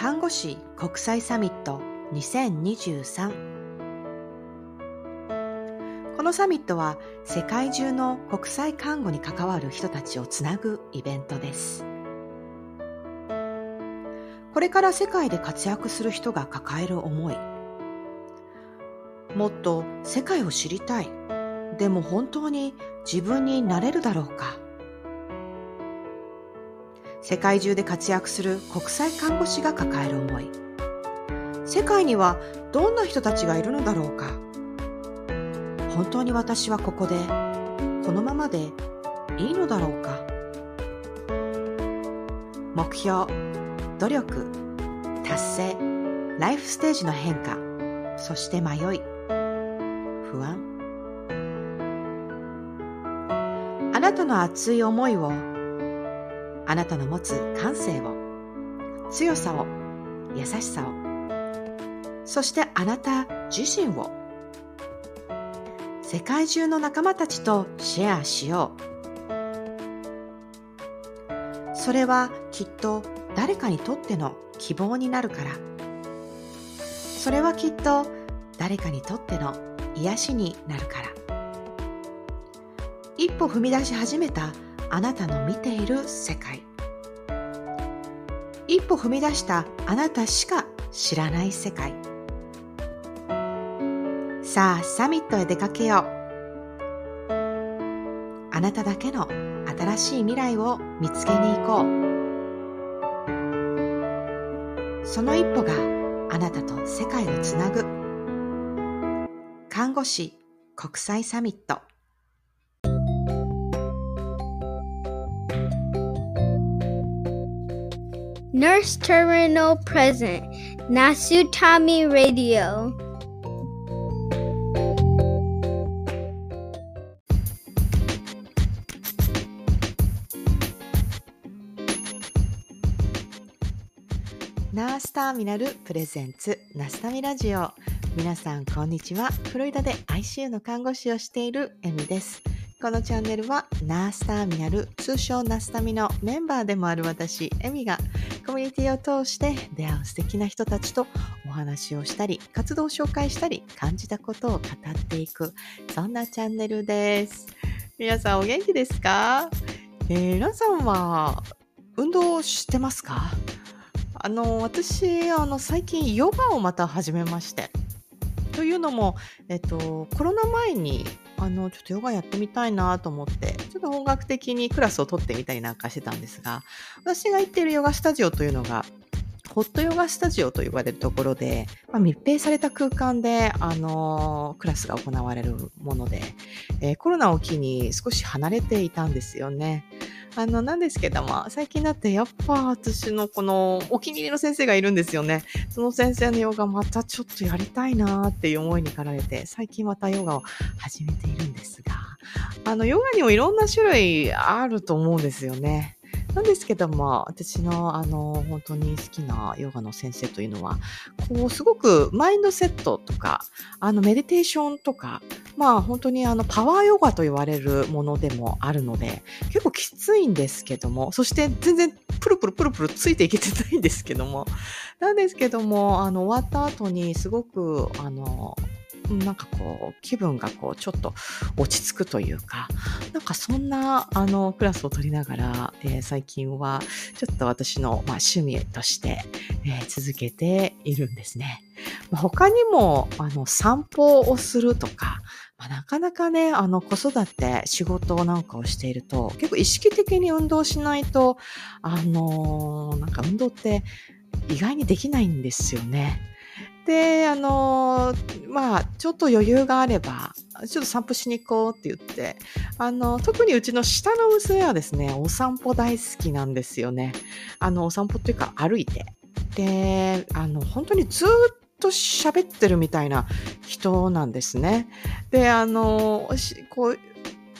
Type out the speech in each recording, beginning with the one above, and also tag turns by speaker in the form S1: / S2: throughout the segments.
S1: 看護師国際サミット2023このサミットは世界中の国際看護に関わる人たちをつなぐイベントです。これから世界で活躍する人が抱える思い。もっと世界を知りたい。でも本当に自分になれるだろうか。世界中で活躍する国際看護師が抱える思い。世界にはどんな人たちがいるのだろうか。本当に私はここでこのままでいいのだろうか。目標努力達成ライフステージの変化そして迷い不安。あなたの熱い思いをあなたの持つ感性を強さを優しさをそしてあなた自身を世界中の仲間たちとシェアしよう。それはきっと誰かにとっての希望になるから。それはきっと誰かにとっての癒しになるから。一歩踏み出し始めたあなたの見ている世界。一歩踏み出したあなたしか知らない世界。さあサミットへ出かけよう。あなただけの新しい未来を見つけに行こう。その一歩があなたと世界をつなぐ。看護師国際サミット。
S2: Nurse Terminal Present, Nasutami Radio.
S1: 「ナースターミナルプレゼンツナスタミラジオ」皆さんこんにちは。フロリダで ICU の看護師をしているエミです。このチャンネルはナースターミナル通称ナスタミのメンバーでもある私エミがコミュニティを通して出会う素敵な人たちとお話をしたり活動を紹介したり感じたことを語っていくそんなチャンネルです。皆さんお元気ですか、えー皆さんは運動してますか？あの私あの最近ヨガをまた始めまして。というのも、えっと、コロナ前にあのちょっとヨガやってみたいなと思ってちょっと本格的にクラスを取ってみたりなんかしてたんですが私が行っているヨガスタジオというのがホットヨガスタジオと呼ばれるところで、まあ、密閉された空間で、あのクラスが行われるもので、えーコロナを機に少し離れていたんですよね。あの、なんですけども、最近だってやっぱ私のこのお気に入りの先生がいるんですよね。その先生のヨガまたちょっとやりたいなっていう思いに駆られて、最近またヨガを始めているんですが、あの、ヨガにもいろんな種類あると思うんですよね。なんですけども、私の、あの、本当に好きなヨガの先生というのは、こう、すごくマインドセットとか、あの、メディテーションとか、まあ、本当にあの、パワーヨガと言われるものでもあるので、結構きついんですけども、そして全然プルプルプルプルついていけてないんですけども、なんですけども、あの、終わった後にすごく、あの、なんかこう、気分がこう、ちょっと落ち着くというか、なんかそんな、あの、クラスを取りながら、えー最近は、ちょっと私の、まあ、趣味として、えー続けているんですね。ま他にも、あの、散歩をするとか、まあ、なかなかね、あの、子育て、仕事なんかをしていると、結構意識的に運動しないと、あのーなんか運動って意外にできないんですよね。で、あのーまあ、ちょっと余裕があれば、ちょっと散歩しに行こうって言って、あの、特にうちの下の娘はですね、お散歩大好きなんですよね。あの、お散歩っていうか歩いて。で、あの、本当にずっと喋ってるみたいな人なんですね。で、あの、こう、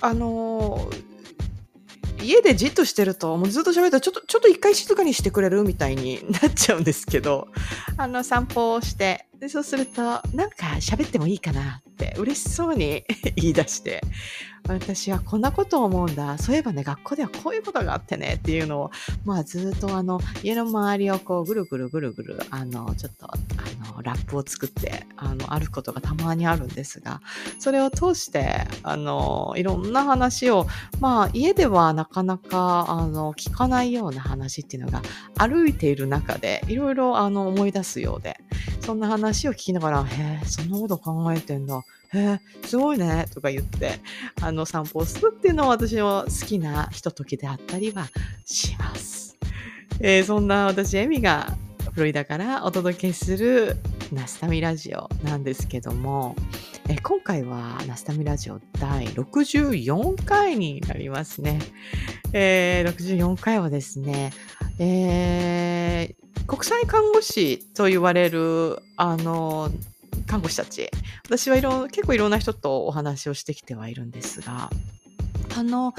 S1: あの、家でじっとしてると、もうずっと喋ったら、ちょっと、ちょっと一回静かにしてくれるみたいになっちゃうんですけど、あの、散歩をして、でそうすると、なんか喋ってもいいかなって嬉しそうに 言い出して私はこんなことを思うんだ。そういえばね学校ではこういうことがあってねっていうのをまあずっとあの家の周りをこうぐるぐるぐるぐるあのちょっとあのラップを作ってあの歩くことがたまにあるんですがそれを通してあのいろんな話をまあ家ではなかなかあの聞かないような話っていうのが歩いている中でいろいろあの思い出すようでそんな話を聞きながらへえそんなこと考えてんだ。へえ、すごいね、とか言って、あの、散歩をするっていうのは私の好きなひとときであったりはします。えー、そんな私、エミがフロリダからお届けするナスタミラジオなんですけども、えー、今回はナスタミラジオ第64回になりますね。えー、64回はですね、えー、国際看護師と言われる、あの、看護師たち。私はいろ結構いろんな人とお話をしてきてはいるんですがあの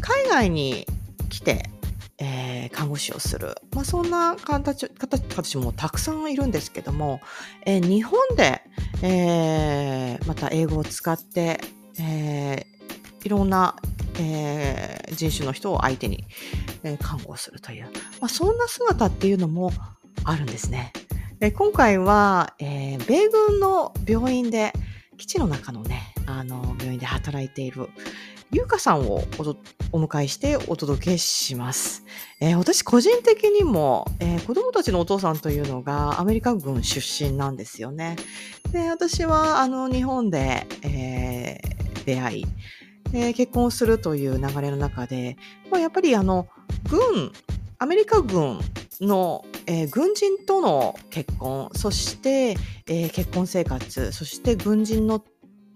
S1: 海外に来て、えー、看護師をする、まあ、そんな形形もたくさんいるんですけども、えー、日本で、えー、また英語を使って、え、いろんなえ、人種の人を相手に、え、看護をするという、まあ、そんな姿っていうのもあるんですね。で今回は、えー、米軍の病院で、基地の中のね、あの、病院で働いている、ゆうかさんをお迎えしてお届けします。えー、私個人的にも、えー、子供たちのお父さんというのがアメリカ軍出身なんですよね。で、私はあの日本で、えー、出会い、え、結婚するという流れの中で、まあ、やっぱりあの軍アメリカ軍の、えー、軍人との結婚、そして、えー、結婚生活、そして軍人の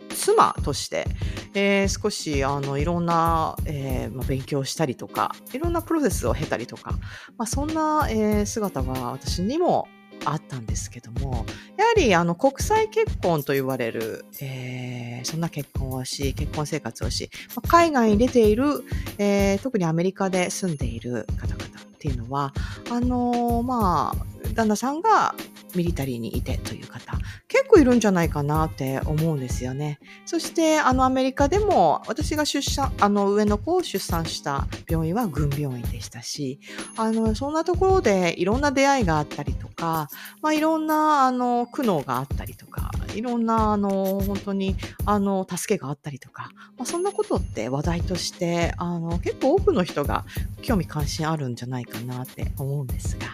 S1: 妻として、えー、少しあのいろんな、えーまあ、勉強したりとかいろんなプロセスを経たりとか、まあ、そんな、えー、姿が私にもあったんですけどもやはりあの国際結婚と言われる、えー、そんな結婚をし結婚生活をし、まあ、海外に出ている、えー、特にアメリカで住んでいる方々っていうのは、あのー、まあ、旦那さんがミリタリーにいてという方、結構いるんじゃないかなって思うんですよね。そして、あの、アメリカでも、私が出産、あの、上の子を出産した病院は軍病院でしたし、あの、そんなところでいろんな出会いがあったりとか、まあ、いろんな、あの、苦悩があったりとか、いろんな、あの、本当に、あの、助けがあったりとか、まあ、そんなことって話題として、あの、結構多くの人が興味関心あるんじゃないかなって思うんですが、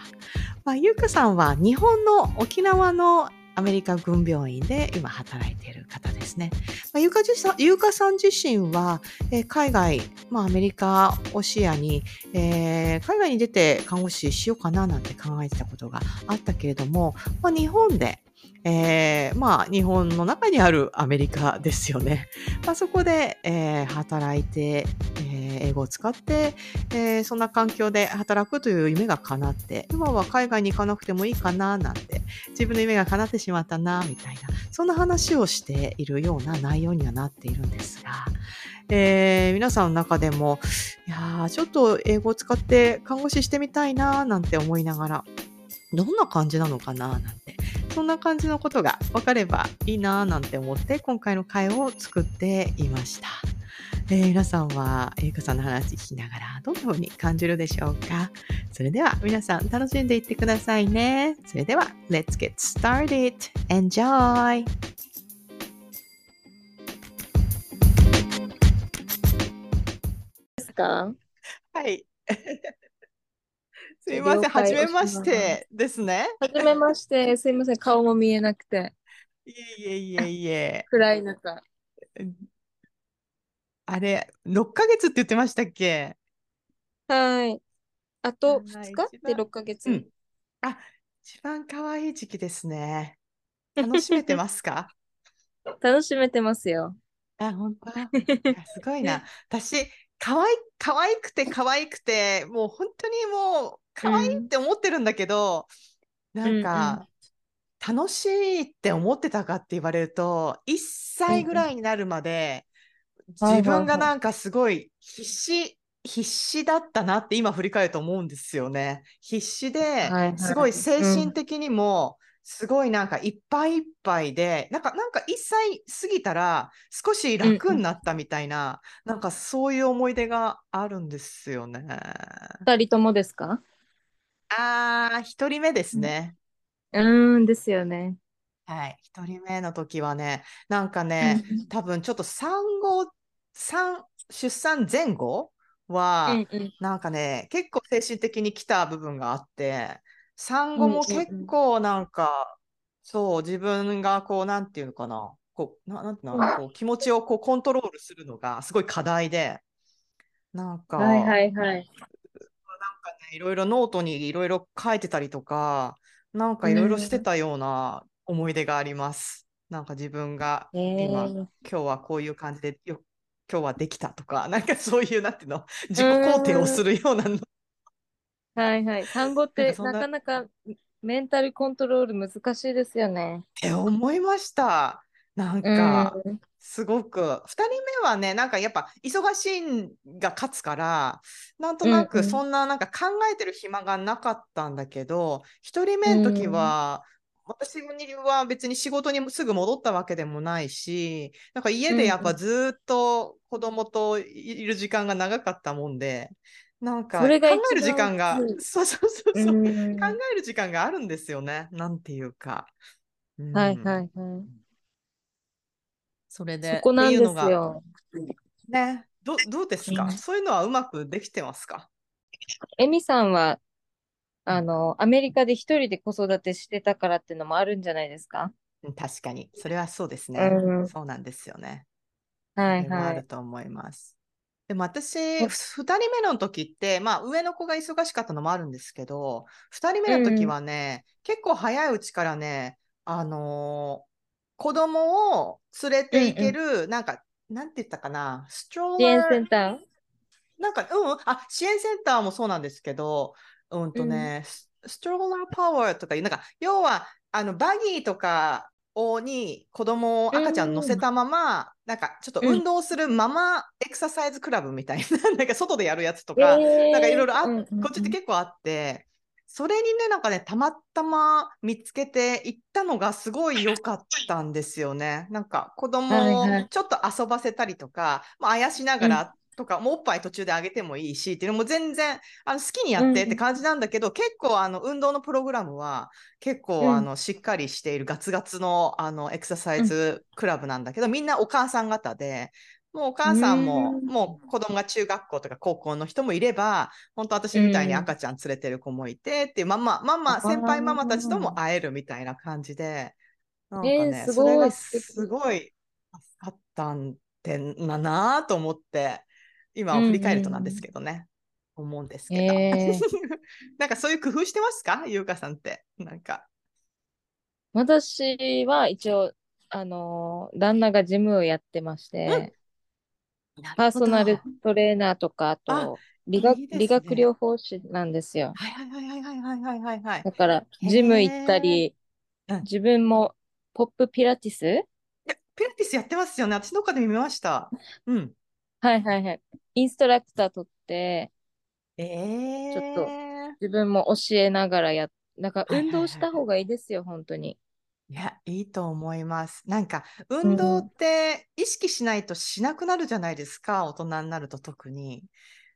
S1: まあ、ゆうかさんは日本の沖縄のアメリカ軍病院で今働いている方ですね。まあ、ゆうかさんゆうかさん自身は、えー、海外、まあ、アメリカオシアに、えー、海外に出て看護師しようかななんて考えてたことがあったけれども、まあ、日本でえー、まあ、日本の中にあるアメリカですよね。まあ、そこで、えー、働いて、えー、英語を使って、えー、そんな環境で働くという夢が叶って、今は海外に行かなくてもいいかな、なんて、自分の夢が叶ってしまったな、みたいな、そんな話をしているような内容にはなっているんですが、えー、皆さんの中でも、いやちょっと英語を使って看護師してみたいな、なんて思いながら、どんな感じなのかな、なんてそんな感じのことが分かればいいなぁなんて思って今回の回を作っていました。えー、皆さんは、ゆうかさんの話聞きながらどんな風に感じるでしょうか？それでは皆さん楽しんでいってくださいね。それでは、Let's get started! Enjoy!
S3: ですか？
S1: はい。すみません、はじめましてですね。
S3: はじめまして、すみません、顔も見えなくて。
S1: いえいえいえいえ。
S3: 暗い中。
S1: あれ、6ヶ月って言ってましたっけ？
S3: はい。あと2日？で6ヶ月。うん、
S1: あ、一番可愛い時期ですね。楽しめてますか？
S3: 楽しめてますよ。
S1: あ、本当？すごいな。私、可愛可愛くて可愛くて、もう本当にもう可愛いって思ってるんだけど、うん、なんか、うんうん、楽しいって思ってたかって言われると、1歳ぐらいになるまで、自分がなんかすごい必死、必死だったなって今振り返ると思うんですよね。必死で、すごい精神的にもすごいなんかいっぱいいっぱいで、なんか、なんか1歳過ぎたら少し楽になったみたいな、なんかそういう思い出があるんですよね。
S3: 二人ともですか？
S1: あー、一人目ですね。
S3: うーんですよね。
S1: はい。一人目の時はね、なんかね、多分ちょっと産後、産、出産前後は、
S3: うんうん
S1: なんかね、結構精神的に来た部分があって、産後も
S3: うんうんうん
S1: 結構なんか、そう、自分がこう、なんていうのかな、こう、ななんていうの、こう 気持ちをこうコントロールするのがすごい課題で、なんか、
S3: はいはいはい。
S1: かね、いろいろノートにいろいろ書いてたりとか、なんかいろいろしてたような思い出があります。なんか自分が
S3: えー
S1: 今、今日はこういう感じでよ、今日はできたとか、なんかそういう、なんていうの、自己肯定をするようなの。
S3: はいはい。単語って
S1: なんかな
S3: なかメンタルコントロール難しいですよね。
S1: って思いました。なん
S3: う
S1: か、
S3: ん。
S1: すごく、2人目はね、なんかやっぱ忙しいんが勝つから、なんとな
S3: うんうん
S1: くそんななんか考えてる暇がなかったんだけど、1人目の時は、私は別に仕事にすぐ戻ったわけでもないし、なんか家でやっぱずっと子供といる時間が長かったもんで、なんか考える時間が、そうそうそうそう、
S3: うん
S1: 考える時間があるんですよね。なんていうか。うん
S3: はいはいはい。
S1: それで、
S3: そこなんですよ。
S1: ね、どどうですか？
S3: うん
S1: そういうのはうまくできてますか？
S3: エミさんは、あの、アメリカで一人で子育てしてたからっていうのもあるんじゃないですか？
S1: うん確かに。それはそうですね。
S3: うん
S1: そうなんですよね。
S3: はい
S1: は
S3: い。
S1: ると思います。でも私、
S3: うん。
S1: 2人目の時って、まあ上の子が忙しかったのもあるんですけど、2人目の時はね、結構早いうちからね、あのー子供を連れて行ける、なんか、なんて言ったかな、ストロー。
S3: 支援
S1: ラー
S3: センター？
S1: なんか、うんうん、あ、支援センターもそうなんですけど、うんとね、スストローラーパワーとかいう、なんか、要は、あの、バギーとかをに子供を、赤ちゃん乗せたまま、なんか、ちょっと運動するママエクササイズクラブみたいな、なんか、外でやるやつとか、なんかいろいろあっ
S3: うんうんうん。
S1: こっちって結構あって、それにね、なんかね、たまたま見つけて行ったのがすごい良かったんですよね。なんか子供をちょっと遊ばせたりとか、まあ、あやしながらとか、もうおっぱい途中であげてもいいしっていうのも全然あの好きにやってって感じなんだけど、結構あの運動のプログラムは結構、
S3: うん。
S1: あのしっかりしているガツガツのあのエクササイズクラブなんだけど、みんなお母さん方で、もうお母さんも、
S3: うん。
S1: もう子供が中学校とか高校の人もいれば、本当私みたいに赤ちゃん連れてる子もいてっていう、ママ、ママ、先輩ママたちとも会えるみたいな感じで、なんかね、
S3: えーすごい
S1: それが
S3: 素敵。
S1: すごい助かったんでななと思って、今を振り返るとなんですけどね、うんうん、思うんですけど、
S3: えー、
S1: なんかそういう工夫してますか？優香さんって。なんか。
S3: 私は一応あの旦那がジムをやってまして、うん、パーソナルトレーナーとかあと理学、
S1: ね、
S3: 理学療法士なんですよ。
S1: はいはいはいはいはいはいはい、
S3: だからジム行ったり、自分もポップピラティス？
S1: ピラティスやってますよね。私のかで見ました。うん。
S3: はいはいはい。インストラクター取って、
S1: ええ
S3: ちょっと自分も教えながらやっ、なんか運動した方がいいですよ、本当に。
S1: いや、いいと思います。なんか、運動って意識しないとしなくなるじゃないですか、大人になると特に。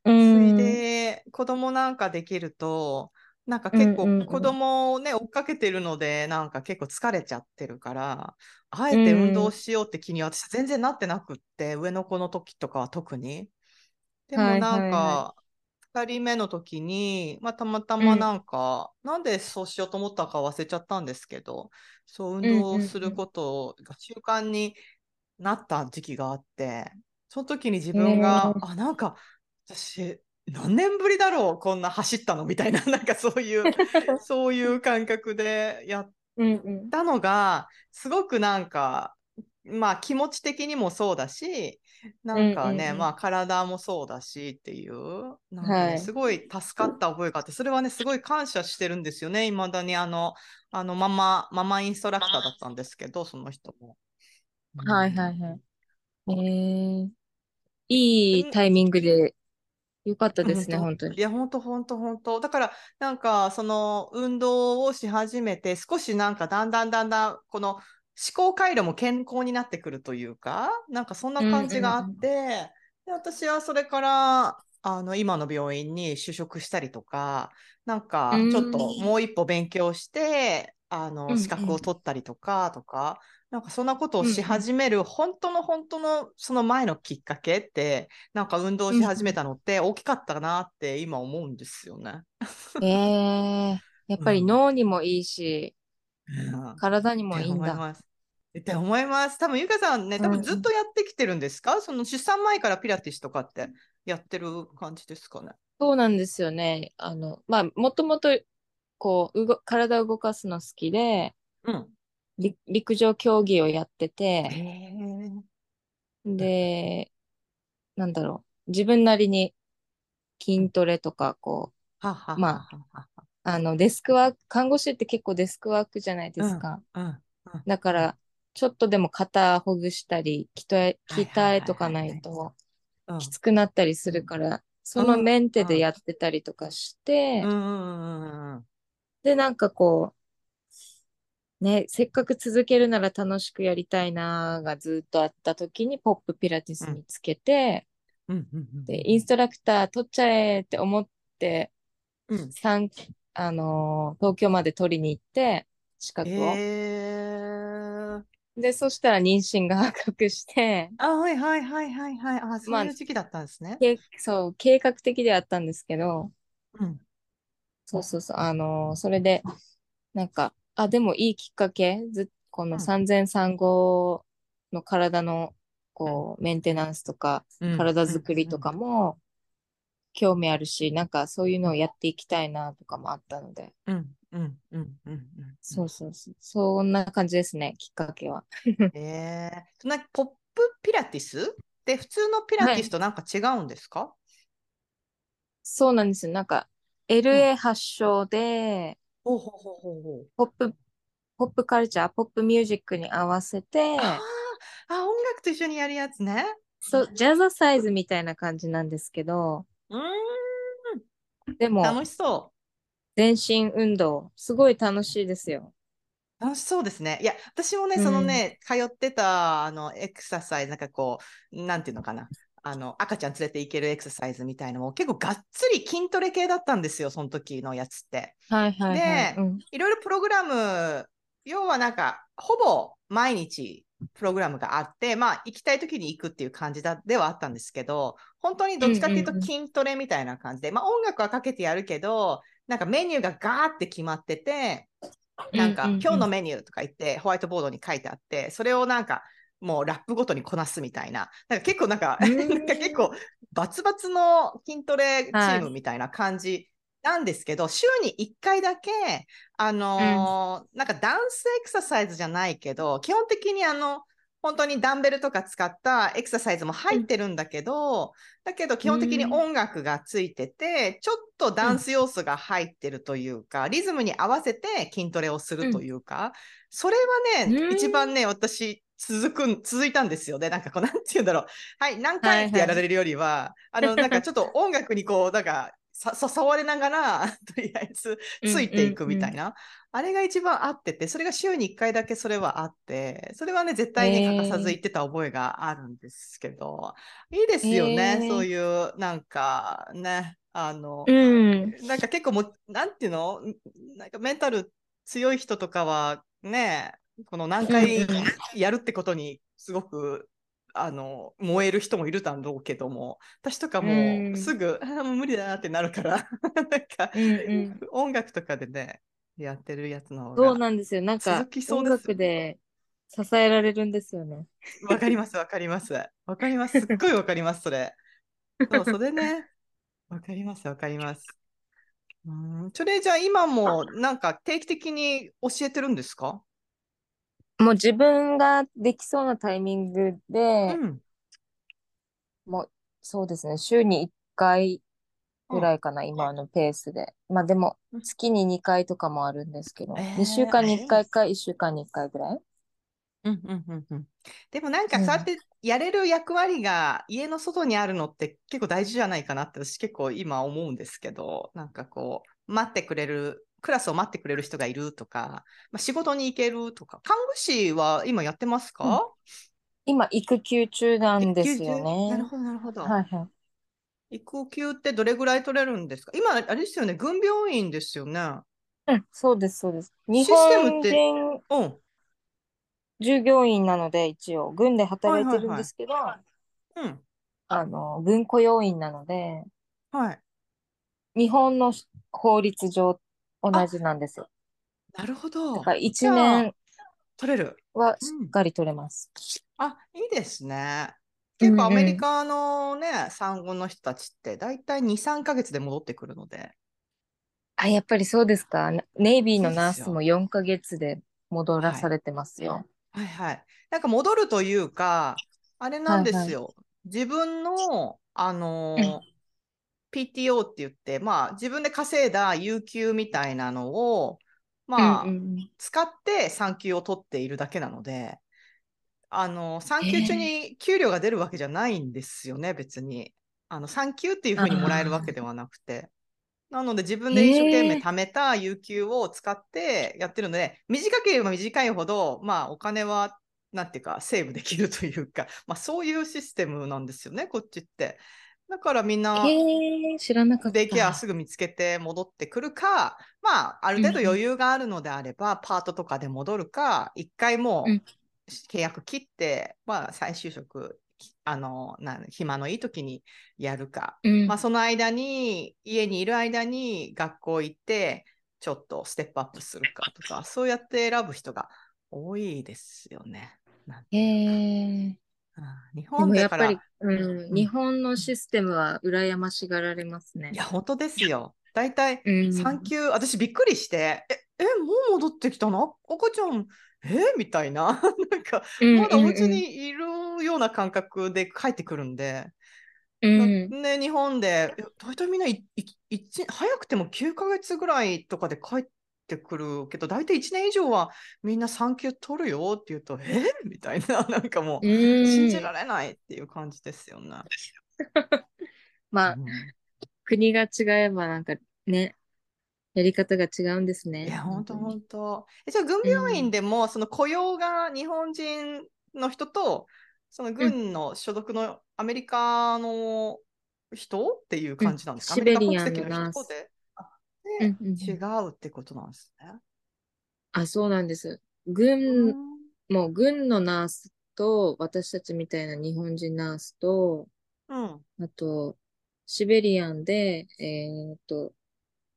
S3: う
S1: それ
S3: ん。
S1: で、子供なんかできると、なんか結
S3: うんうんうん。
S1: 構子供をね、追っかけてるので、なんか結構疲れちゃってるから、あえて運動しようって気に私全然なってなくって、上の子の時とかは特に。でも
S3: はい
S1: なん
S3: はいは
S1: か、2人目の時に、まあ、たまたまなんか、なんでそうしようと思ったか忘れちゃったんですけど、そう運動することが習慣になった時期があって、その時に自分が、あ、なんか、私、何年ぶりだろう、こんな走ったの？みたいな、なんかそういう、そういう感覚でやっ。たのが、すごくなんか、まあ気持ち的にもそうだし、なんかね、
S3: うんうんうん
S1: まあ体もそうだしっていう、なんかね、
S3: はい
S1: すごい助かった覚えがあって、それはね、すごい感謝してるんですよね、いまだにあの、あのママ、ママインストラクターだったんですけど、その人も。
S3: はいはいはい。えー、いいタイミングでよかったですね、
S1: 本当
S3: に。
S1: いや、本当、本当、本当。だから、なんか、その、運動をし始めて、少しなんか、だんだんだんだん、この、思考回路も健康になってくるというか、なんかそんな感じがあって、で私はそれから、あの、今の病院に就職したりとか、なんか
S3: うん、
S1: ちょっともう一歩勉強して、あの、
S3: うんうん
S1: 資格を取ったりとか、とか、なんかそんなことをし
S3: うんうん
S1: 始める、本当の本当のその前のきっかけって、なんか運動し始めたのって大きかったなって今思うんですよね。
S3: ええやっぱり脳にもいいし、
S1: うん
S3: 体にもいいんだ。
S1: 思います。って思います。多分ゆかさんね、多分ずっとやってきてるんですか、その出産前からピラティスとかってやってる感じですかね？
S3: そうなんですよね。あの、まあ、もともと、こう、うご体を動かすの好きで、
S1: うん。
S3: り陸上競技をやって
S1: へ
S3: て、
S1: え。
S3: で、なんだろう、自分なりに筋トレとか、こう、
S1: ははは
S3: ま
S1: はは。
S3: あの、デスクワーク、看護師って結構デスクワークじゃないですか。
S1: うん。うん
S3: だから、ちょっとでも肩ほぐしたり、鍛え、とかないと
S1: うん。
S3: きつくなったりするから、そのメンテでやってたりとかして。で、なんかこう、ね、せっかく続けるなら楽しくやりたいなーがずっとあった時にポップピラティスにつけて、
S1: うんうんうん
S3: で、インストラクター取っちゃえって思って、
S1: うん
S3: 三あのー東京まで取りに行って、資格を。
S1: へえ。
S3: で、そしたら妊娠が発覚して、
S1: あ、はいはいはいはいはい。あ、そう
S3: まあ
S1: いう時期だったんですね。
S3: けそう、計画的ではあったんですけど、
S1: うん。
S3: そうそうそう、あのーそれで、なんか、あ、でもいいきっかけ、ずこの
S1: うん。
S3: 産前産後の体の、こう、メンテナンスとか、
S1: うん。
S3: 体作りとかも、興味あるし、なんかそういうのをやっていきたいなとかもあったので、
S1: うん。うん。うん。うん。うん。
S3: そうそうそう、そんな感じですね、きっかけは。
S1: ええそんなポップピラティス？って普通のピラティスとなんか違うんですか、
S3: そうなんですよ。なんか、LA 発祥で、
S1: ほうほうほうほうほう。
S3: ポップ、ポップカルチャー、ポップミュージックに合わせて、
S1: あーあ、音楽と一緒にやるやつね。
S3: そう、ジャズサイズみたいな感じなんですけど、
S1: うー
S3: でも、
S1: ん、楽しそ
S3: 全身運動、すごい楽しいですよ。
S1: う。楽しそうですね。いや、私もね、
S3: うん
S1: そのね、通ってた、あの、エクササイズ、なんかこう、なんていうのかな。あの、赤ちゃん連れて行けるエクササイズみたいのも結構がっつり筋トレ系だったんですよ、その時のやつって。
S3: はいはいはい。
S1: で
S3: うん、
S1: いろいろプログラム、要はなんか、ほぼ毎日プログラムがあって、まあ、行きたい時に行くっていう感じだではあったんですけど、本当にどっちかっていうと筋トレみたいな感じで、まあ、音楽はかけてやるけど、なんかメニューがガーって決まってて、なんか、今日のメニューとか言って、ホワイトボードに書いてあって、それをなんか、もうラップごとにこなすみたいな。なんか結構なんか、
S3: うん。
S1: なんか結構バツバツの筋トレチームみたいな感じなんですけど、週に1回だけ、あのーなんかダンスエクササイズじゃないけど、基本的にあの、本当にダンベルとか使ったエクササイズも入ってるんだけど、だけど基本的に音楽がついてて、ちょっとダンス要素が入ってるというか、リズムに合わせて筋トレをするというか、それはね、
S3: うん。
S1: 一番ね、私、続くん、続いたんですよね。なんかこう、なんて言うんだろう。はい、何
S3: はいはい
S1: 回ってやられるよりは、あの、なんかちょっと音楽にこう、なんか、さ、誘われながら、とりあえず、ついていくみたいな。あれが一番合ってて、それが週に1回だけそれはあって、それはね、絶対に欠かさず言ってた覚えがあるんですけど、いいですよね、
S3: へー
S1: そういう、なんかね、あの、
S3: うん。
S1: なんか結構もう、なんていうの？なんかメンタル強い人とかはね、この何回やるってことにすごく、あの、燃える人もいるだろうけども、私とかも
S3: う
S1: うんすぐ、あーもう無理だなってなるから、なんか、
S3: うんうん
S1: 音楽とかでね、やってるやつの方
S3: そう
S1: が、
S3: なんですよ。なんか
S1: 続き、そう
S3: 音
S1: です
S3: 楽で支えられるんですよね。
S1: わかります、わかります。わかります。すっごいわかります、それ。そう、それね。わかります、わかります。うん、それじゃあ今もなんか定期的に教えてるんですか？
S3: もう自分ができそうなタイミングで、
S1: うん。
S3: もう、そうですね、週に1回ぐらいかな、今のペースで。まあでも
S1: うん、
S3: 月に2回とかもあるんですけど、
S1: えー
S3: 2週間に1回か1週間に1回ぐらい？
S1: うんうんうんうん。でもなんか
S3: うん
S1: そうやってやれる役割が家の外にあるのって結構大事じゃないかなって私結構今思うんですけど、なんかこう待ってくれる、クラスを待ってくれる人がいるとか、まあ、仕事に行けるとか、看護師は今やってますか、
S3: 今、育休中なんですよね。
S1: なるほど、なるほど。
S3: はいはい。
S1: 育休ってどれぐらい取れるんですか？今、あれですよね、軍病院ですよね。
S3: うん、そうです、そうです。日
S1: システムっ
S3: 本
S1: て
S3: 人
S1: うん。
S3: 従業員なので、一応、軍で働いてるんですけど、
S1: うん。
S3: あの、軍雇用員なので、
S1: はい。
S3: 日本の法律上同じなんですよ。
S1: なるほど。
S3: だから1
S1: じゃあ
S3: 年
S1: 取れる。
S3: はしっかり取れます。
S1: あ、いいですね。
S3: うんうん
S1: 結構アメリカのね、産後の人たちって大体2、3ヶ月で戻ってくるので。
S3: あ、やっぱりそうですか。ネイビーのナースも4ヶ月で戻らされてますよ。
S1: はいはい。なんか戻るというか、あれなんですよ。自分の、あのー PTO って言って、まあ自分で稼いだ有給みたいなのを、まあ、
S3: うんうん
S1: 使って産休を取っているだけなので、あの、産休中に給料が出るわけじゃないんですよね、別に。あの、産休っていうふうにもらえるわけではなくて。なので自分で一生懸命貯めた有給を使ってやってるので、短ければ短いほど、まあお金は、なんていうか、セーブできるというか、まあそういうシステムなんですよね、こっちって。だからみんな、
S3: 知らなかった。
S1: デイケアすぐ見つけて戻ってくるか、まあ、ある程度余裕があるのであれば、パートとかで戻るか、一回も
S3: う
S1: 契約切って、まあ、再就職、あの、なん暇のいい時にやるか。
S3: うん
S1: まあ、その間に、家にいる間に学校行って、ちょっとステップアップするかとか、そうやって選ぶ人が多いですよね。
S3: え。
S1: うん日
S3: で
S1: 本だから、
S3: もやっぱり、うん
S1: うん。
S3: 日本のシステムは羨ましがられますね。
S1: い。や、本当ですよ。大体、
S3: うん。
S1: 産休、私びっくりして、え、え、もう戻ってきたの？赤ちゃん、え？みたいな。なんか、
S3: うん
S1: まだお家にいるような感覚で帰ってくるんで、
S3: うん。
S1: だね、日本で、え大体みんないい一早くても9ヶ月ぐらいとかで帰ってくるけど、大体1年以上はみんな産休取るよって言うと、え？みたいな、なんかもう、
S3: うん。
S1: 信じられないっていう感じですよね。
S3: まあ
S1: う、ん。
S3: 国が違えばなんかね、やり方が違うんですね。
S1: いや、本当
S3: に。
S1: 本当。えじゃあ、軍病院でも、その雇用が日本人の人と、その軍の所属のアメリカの人っていう感じなんですか、
S3: シベリアン
S1: 籍
S3: のナースうんうんうん
S1: 違うってことなんですね。
S3: あ、そうなんです。
S1: う
S3: 軍、
S1: ん
S3: もう軍のナースと、私たちみたいな日本人ナースと、
S1: うん。
S3: あと、シベリアンで、えーっと、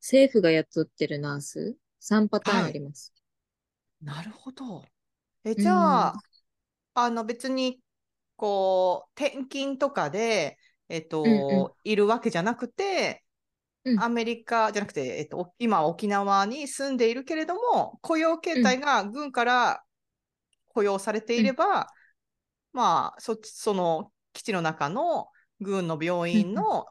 S3: 政府が雇ってるナース、3パターンあります。
S1: なるほど。え、じゃあ、あの別に、こう、転勤とかで、えっと、
S3: うんう
S1: いるわけじゃなくて、
S3: うん
S1: アメリカじゃなくて、えっと、お今は沖縄に住んでいるけれども、雇用形態が軍から雇用されていれば、まあ、そその基地の中の軍の病院の、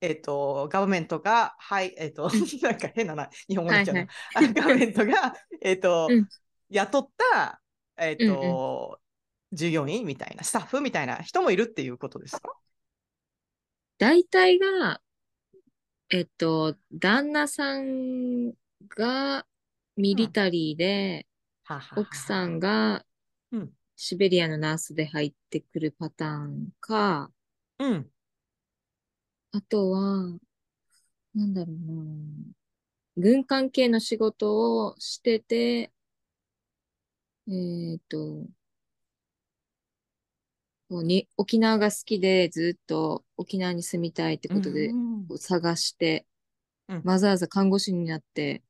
S1: えっと、ガバメントが、はい、えっと、なんか変なな、日本語になっちゃうな。
S3: はい
S1: あガバメントが、えっと、
S3: うん。
S1: 雇った、えっと、従業員みたいな、スタッフみたいな人もいるっていうことですか？
S3: 大体が、えっと、旦那さんがミリタリーで、
S1: ははは
S3: 奥さんが
S1: うん
S3: シベリアのナースで入ってくるパターンか、
S1: うん。
S3: あとは、なんだろうな。軍関係の仕事をしてて、えっと、こうに沖縄が好きでずっと沖縄に住みたいってことで
S1: うん
S3: こう探して、
S1: うん。
S3: わざわざ看護師になって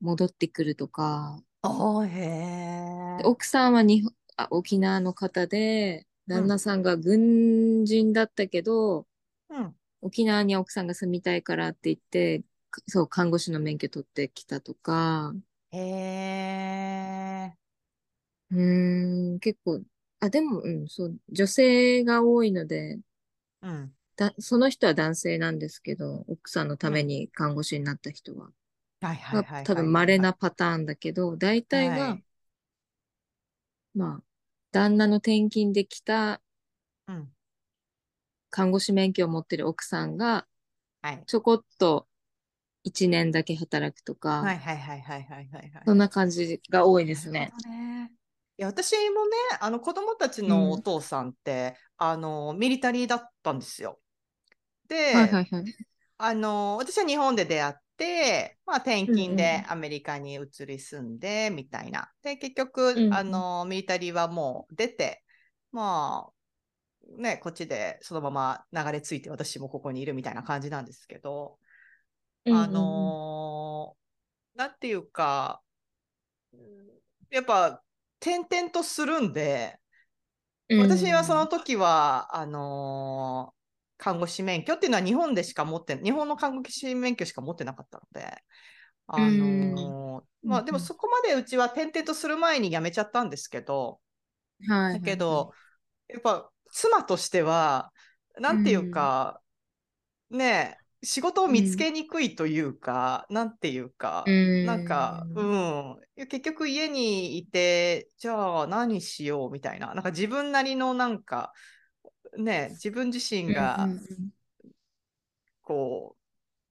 S3: 戻ってくるとか、
S1: おーへー。
S3: で奥さんは日本あ沖縄の方で、旦那さんが軍人だったけど、
S1: うん。
S3: 沖縄に奥さんが住みたいからって言って、かそう、看護師の免許取ってきたとか、
S1: へえ。
S3: うーん、結構、あ、でも、うん、そう、女性が多いので、
S1: うん。
S3: だ、その人は男性なんですけど、奥さんのために看護師になった人は、
S1: はいはいはいは
S3: 多分稀なパターンだけど、大体が
S1: はい
S3: まあ、旦那の転勤で来た
S1: うん。
S3: 看護師免許を持ってる奥さんが、
S1: はい。
S3: ちょこっと1年だけ働くとか、
S1: はいはいはいはいはいはいはい。
S3: そんな感じが多いですね。
S1: ね。いや私もね、あの子供たちのお父さんって、あのミリタリーだったんですよ。で、
S3: はいはいはい。
S1: あの私は日本で出会って、まあ、転勤
S3: うんうん
S1: でアメリカに移り住んでみたいな。で、結局、
S3: うんうん
S1: あのミリタリーはもう出て、まあ、ね、こっちでそのまま流れ着いて私もここにいるみたいな感じなんですけど、あのーなんていうか、うんやっぱ転々とするんで、
S3: うん。うんうん、
S1: 私はその時は、あのー看護師免許っていうのは日本でしか持って、日本の看護師免許しか持ってなかったので、あのー
S3: うん。
S1: まあでもそこまでうちは転々とする前に辞めちゃったんですけど、
S3: はい
S1: だけど、やっぱ妻としては、なんていうか、ねえ、仕事を見つけにくいというか、なんていうか、
S3: うん
S1: なんか、うん、結局家にいて、じゃあ何しようみたいな、なんか自分なりのなんか、ねえ、自分自身が
S3: うんうんうん
S1: こ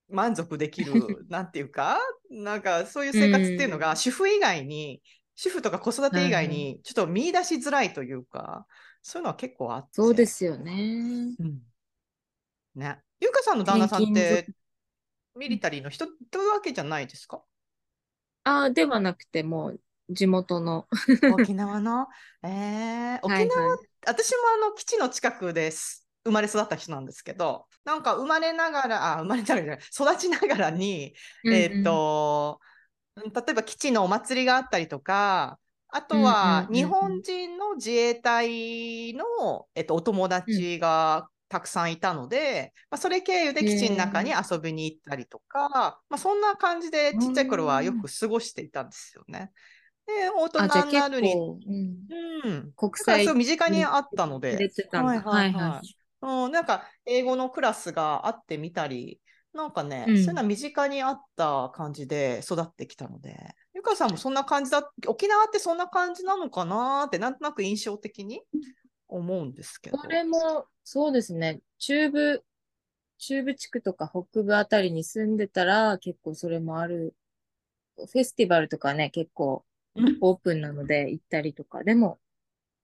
S1: う、満足できる、なんていうか、なんかそういう生活っていうのが、
S3: うん
S1: 主婦以外に、主婦とか子育て以外
S3: はい
S1: に、ちょっと見出しづらいというか、そういうのは結構あって。
S3: そうですよね。
S1: うん。ね。ゆうかさんの旦那さんっ
S3: 転
S1: て
S3: 勤、
S1: ミリタリーの人というわけじゃないですか？
S3: ああ、ではなくてもう地元の。
S1: 沖縄の？えー、沖縄、
S3: はいはい
S1: 私もあの基地の近くです。生まれ育った人なんですけど、なんか生まれながら、あ、生まれながらじゃない、育ちながらに、えーっと、うん例えば基地のお祭りがあったりとか、あとは
S3: うんうんうんうん
S1: 日本人の自衛隊の、えっと、お友達がたくさんいたので、まあ、それ経由で基地の中に遊びに行ったりとか、まあ、そんな感じでちっちゃい頃はよく過ごしていたんですよね。で、大人になるに、
S3: うん、
S1: うん、
S3: 国際
S1: そう身近にあったので。はいはいはい。うん、なんか英語のクラスがあってみたり、なんかね、
S3: うん。
S1: そういうのは身近にあった感じで育ってきたので、ゆかさんもそんな感じだ、沖縄ってそんな感じなのかなって、なんとなく印象的に思うんですけど。
S3: これも、そうですね。中部、中部地区とか北部あたりに住んでたら、結構それもある。フェスティバルとかね、結構
S1: うん
S3: オープンなので行ったりとか。でも、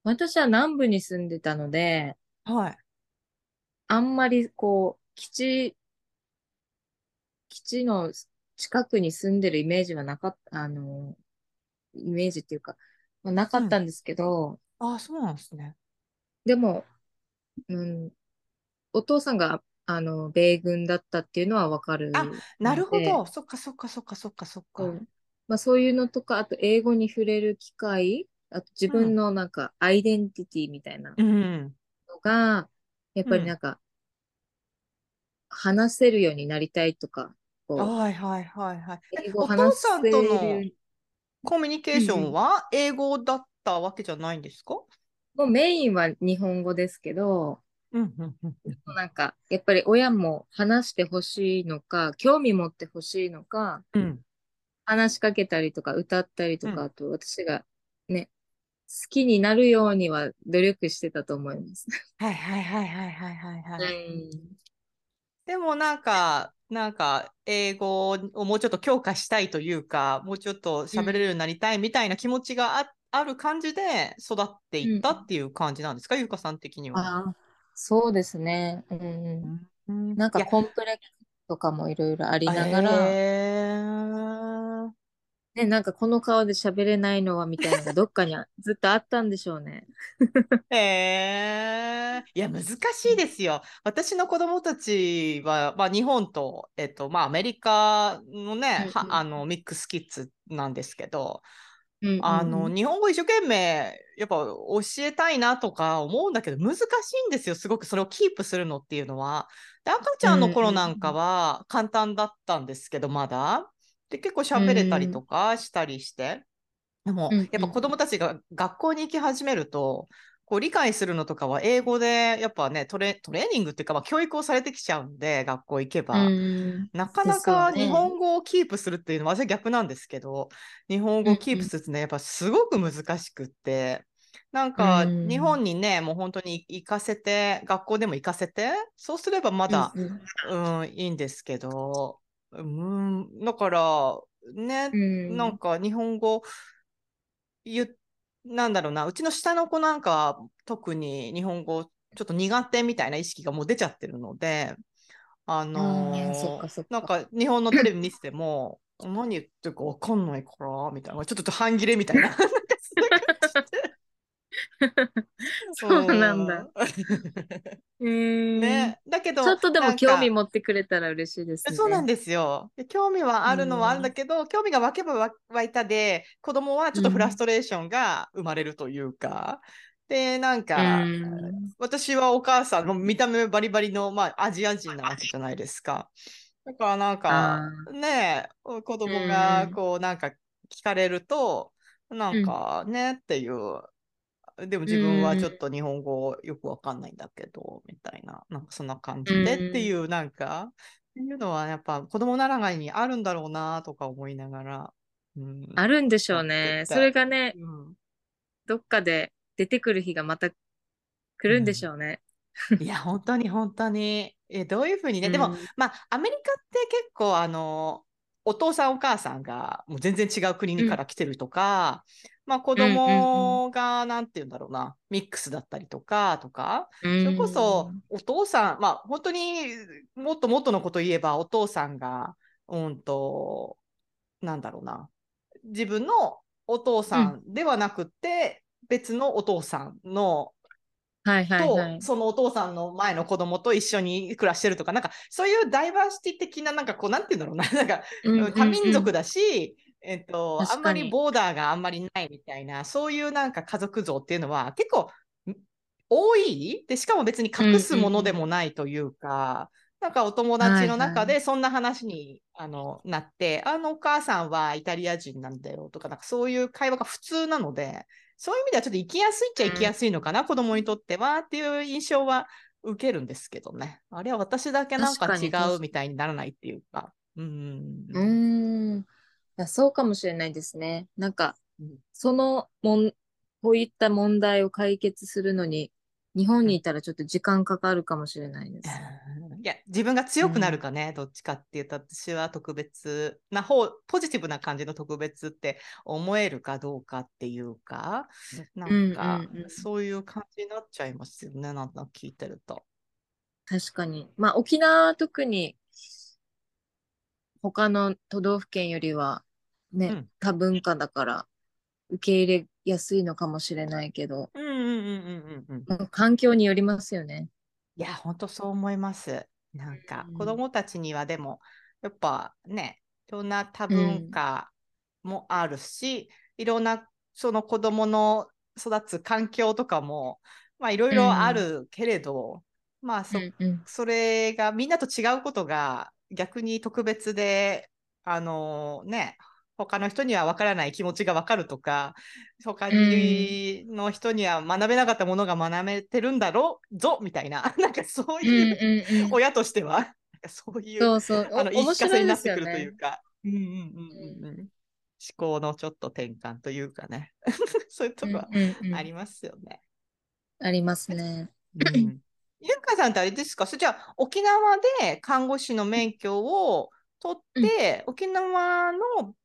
S3: 私は南部に住んでたので、
S1: はい。
S3: あんまりこう、基地、基地の近くに住んでるイメージはなかった、あの、イメージっていうか、まあなかったんですけど、
S1: ああ、そうなんですね。
S3: でも、うん、お父さんが、あの、米軍だったっていうのはわかる
S1: あなるほど。そっかそっかそっかそっかそっか。
S3: そうまあ、そういうのとか、あと英語に触れる機会、あと自分のなんかアイデンティティみたいな
S1: うん。
S3: のが、やっぱりなんか、話せるようになりたいとか、
S1: はいはいはいはい。
S3: 英語
S1: お父さんとの
S3: る、
S1: コミュニケーションは英語だったわけじゃないんですか？
S3: もうメインは日本語ですけど、
S1: うんうんうんうん
S3: なんか、やっぱり親も話してほしいのか、興味持ってほしいのか、
S1: うん。
S3: 話しかけたりとか歌ったりとか、
S1: うん
S3: あと私がね、好きになるようには努力してたと思います。
S1: はいはいはいはいはいはいはい。
S3: うん
S1: でもなんか、なんか、英語をもうちょっと強化したいというか、もうちょっと喋れるようになりたいみたいな気持ちがあ,、ある感じで育っていったっていう感じなんですか、ゆうかさん的には。
S3: そうですね。うん
S1: うん。
S3: なんかコンプレックスとかもいろいろありながら、
S1: へー
S3: ね、なんかこの顔で喋れないのはみたいなのがどっかにあずっとあったんでしょうね。
S1: へーいや、難しいですよ。私の子供たちは、まあ、日本と、えっと、まあ、アメリカのね、は
S3: うんうん。
S1: あの、ミックスキッズなんですけど、
S3: うんうんうん
S1: あの、日本語一生懸命、やっぱ教えたいなとか思うんだけど、難しいんですよ。すごくそれをキープするのっていうのは。で、赤ちゃんの頃なんかは簡単だったんですけど、まだ。で、結構喋れたりとかしたりして。でも
S3: うんうん、
S1: やっぱ子供たちが学校に行き始めると、こう理解するのとかは英語で、やっぱね、トレ、トレーニングっていうか、まあ、教育をされてきちゃうんで、学校行けば。
S3: うん。
S1: なかなか日本語をキープするっていうのは私は逆なんですけど、日本語をキープするってね、やっぱすごく難しくって、なんか、日本にね、もう本当に行かせて、学校でも行かせて、そうすればまだ、うん、うん、いいんですけど、うん、だから、ね、うん、なんか日本語言なんだろうな、うちの下の子なんか特に日本語ちょっと苦手みたいな意識がもう出ちゃってるので、あのー、なんか日本のテレビ見せても、何言ってるか分かんないから、みたいな、ちょっと半切れみたいな。
S3: そうなんだ。
S1: ね、だけど、
S3: ちょっとでも興味持ってくれたら嬉しいですね。
S1: そうなんですよ。興味はあるのはあるんだけど、興味が湧けば湧いたで、子供はちょっとフラストレーションが生まれるというか、で、なんか、私はお母さん、見た目バリバリの、まあ、アジア人なわけじゃないですか。だからなんか、ね子供がこう、なんか聞かれると、なんかね、っていう、でも自分はちょっと日本語よくわかんないんだけど、みたいな、なんかそんな感じでっていう、なんか、っていうのはやっぱ子供ならがいにあるんだろうなとか思いながら。
S3: うん、あるんでしょうね。それがね、うん、どっかで出てくる日がまた来るんでしょうね。
S1: うん、いや、本当に本当に。えどういうふうにね、でも、まあ、アメリカって結構、あの、お父さんお母さんがもう全然違う国から来てるとか、まあ子供がなんて言うんだろうな、ミックスだったりとか、とか、それこそお父さん、まあ本当にもっともっとのこと言えばお父さんが、うんと、なんだろうな、自分のお父さんではなくて、別のお父さんの
S3: はいはいはい、
S1: とそのお父さんの前の子供と一緒に暮らしてるとかなんかそういうダイバーシティ的ななんかこうなんて言うんだろうななんか多民族だし、えっと、あんまりボーダーがあんまりないみたいな、そういうなんか家族像っていうのは結構多い？で、しかも別に隠すものでもないというか、うんうん、なんかお友達の中でそんな話に、はいはい、あのなって、あのお母さんはイタリア人なんだよとか、なんかそういう会話が普通なので、そういう意味ではちょっと生きやすいっちゃ生きやすいのかな、うん、子供にとってはっていう印象は受けるんですけどね。あれは私だけなんか違うみたいにならないっていうか。
S3: うん。うんや、そうかもしれないですね。なんか、そのもん、こういった問題を解決するのに、日本にいたらちょっと時間かかるかもしれないです。
S1: いや、自分が強くなるかね、うん、どっちかっていうと、私は特別な方、ポジティブな感じの特別って思えるかどうかっていうか、なんか、そういう感じになっちゃいますよね、なんか聞いてると。
S3: 確かに。まあ、沖縄は特に、他の都道府県よりはね、うん、多文化だから受け入れやすいのかもしれないけど、環境によりますよね。
S1: いや、本当そう思います。なんか、子供たちにはでも、やっぱね、いろんな多文化もあるし、うん、いろんなその子供の育つ環境とかも、まあいろいろあるけれど、うん、まあそうんうん、それがみんなと違うことが逆に特別で、あのー、ね、他の人には分からない気持ちが分かるとか、他にの人には学べなかったものが学べてるんだろうぞみたいな、なんかそういう、親としては、そういう
S3: そうそう。
S1: あの言い聞かせになってくるというか、うんうんうんうん、思考のちょっと転換というかね、そういうとこはありますよね。
S3: ありますね。
S1: うん。ゆかさんってあれですか？それじゃあ沖縄で看護師の免許を取って、うん、沖縄の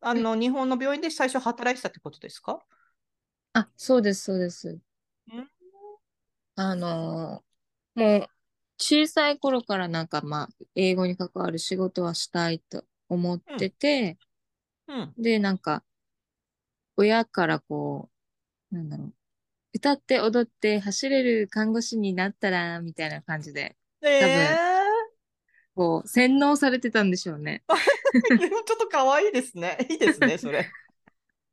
S1: あの日本の病院で最初働いてたってことですか？
S3: あ、そうです、そうです。あのもう小さい頃からなんかまあ英語に関わる仕事はしたいと思ってて、
S1: うん、
S3: で、なんか親からこう、なんだろう、歌って踊って走れる看護師になったら、みたいな感じで、
S1: 多分、えー、
S3: こう、洗脳されてたんでしょうね。
S1: でもちょっと可愛いですね。いいですね、それ。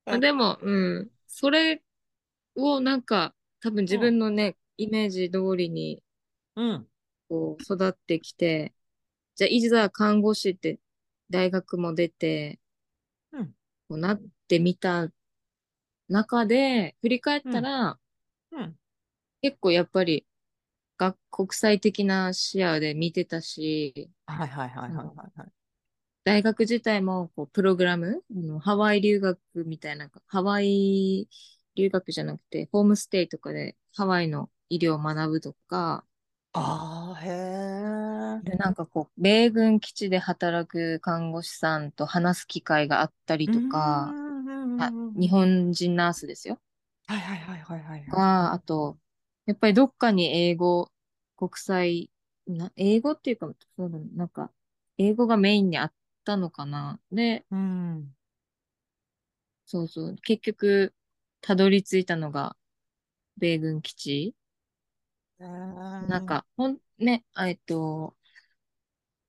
S3: でも、うん、それをなんか、多分自分のね、イメージ通りに、
S1: うん、
S3: こう、育ってきて、じゃあ、いざ看護師って大学も出て、
S1: うん、
S3: こうなってみた中で、振り返ったら、
S1: うん、
S3: 結構やっぱり、が国際的な視野で見てたし、
S1: はいはいはいはいはい、はい。
S3: 大学自体もこうプログラム、ハワイ留学みたいな、ハワイ留学じゃなくて、ホームステイとかでハワイの医療を学ぶとか、
S1: ああ、へえ。
S3: で、なんかこう、米軍基地で働く看護師さんと話す機会があったりとか、あ、日本人ナースですよ。
S1: はいはいはいはいはいはい。
S3: が、あと、やっぱりどっかに英語、国際、な、英語っていうか、そうだね、なんか、英語がメインにあったのかな。で、
S1: うん。
S3: そうそう、結局、たどり着いたのが、米軍基地。
S1: な
S3: なん、か、ほん、ね、えっと、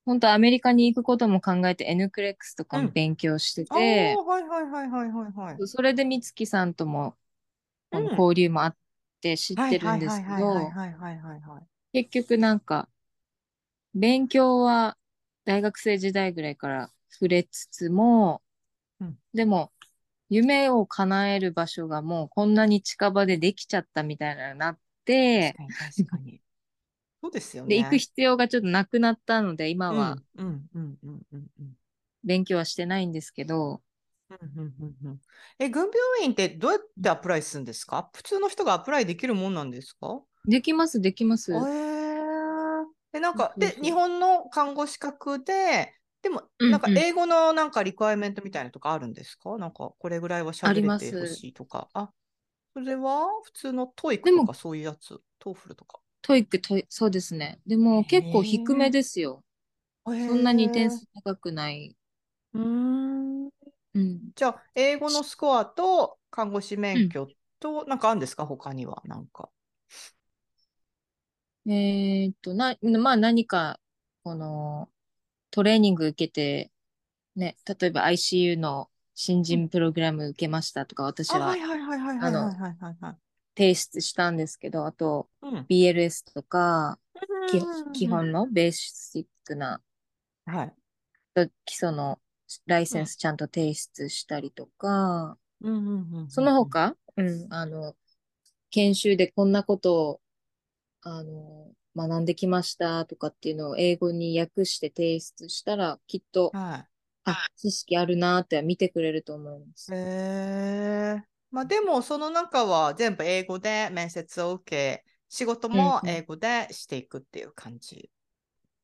S3: 本当アメリカに行くことも考えて N クレックスとかも
S1: うん。
S3: 勉強して
S1: ああ、
S3: て、
S1: はいはいはいはいはいはい。
S3: それで美月さんとも。交流もあって知っ
S1: はい
S3: てるんですけど。結局なんか、勉強は大学生時代ぐらいから触れつつも、
S1: うん。
S3: でも、夢を叶える場所がもうこんなに近場でできちゃったみたいなのになっ
S1: 確
S3: て、
S1: かに確かに。そうですよ
S3: で、行く
S1: ね。
S3: 必要がちょっとなくなったので、今は
S1: うんうんうんうんうんうん。
S3: 勉強はしてないんですけど、
S1: え、軍病院ってどうやってアプライするんですか？普通の人がアプライできるもんなんですか？
S3: できます、できま
S1: え
S3: す。
S1: ー、え、なんか、で、日本の看護資格で、でも、なんか
S3: うんうん。
S1: 英語のなんか requirement みたいなのとかあるんですか？なんか、これぐらいは
S3: あ
S1: 喋れ
S3: ります。
S1: てほしいとか。あ、それは？普通の TOEIC とかそういうやつ、 TOEFL とか？
S3: TOEIC、トイ、そうですね。でも結構低め
S1: へ
S3: ですよ。そんなに点
S1: え、
S3: 数高くない。
S1: うーん。
S3: うん。
S1: じゃあ、英語のスコアと看護師
S3: うん。
S1: 免許と、なんかあるんですか？他には、なんか。
S3: えーっと、な、まあ何か、この、トレーニング受けて、ね、例えば ICU の新
S1: うん。
S3: 人プログラム受けましたとか、私
S1: あ、は
S3: あの。提出したんですけど、あと、
S1: うん。
S3: BLS とか、基、本のベーシックな、
S1: うん。はい。
S3: 基礎のライ
S1: うん。
S3: センスちゃんと提出したりとか、そ。の他、うん、あの、研修でこんなことを、あの、学んできましたとかっていうのを英語に訳して提出したら、きっと、
S1: は
S3: あ、知識あるなーって見てくれると思いま
S1: い。
S3: す。
S1: へえ。まあでも、その中は全部英語で面接を受け、仕事
S3: うん
S1: も英
S3: うん。
S1: 語でしていくっていう感じ。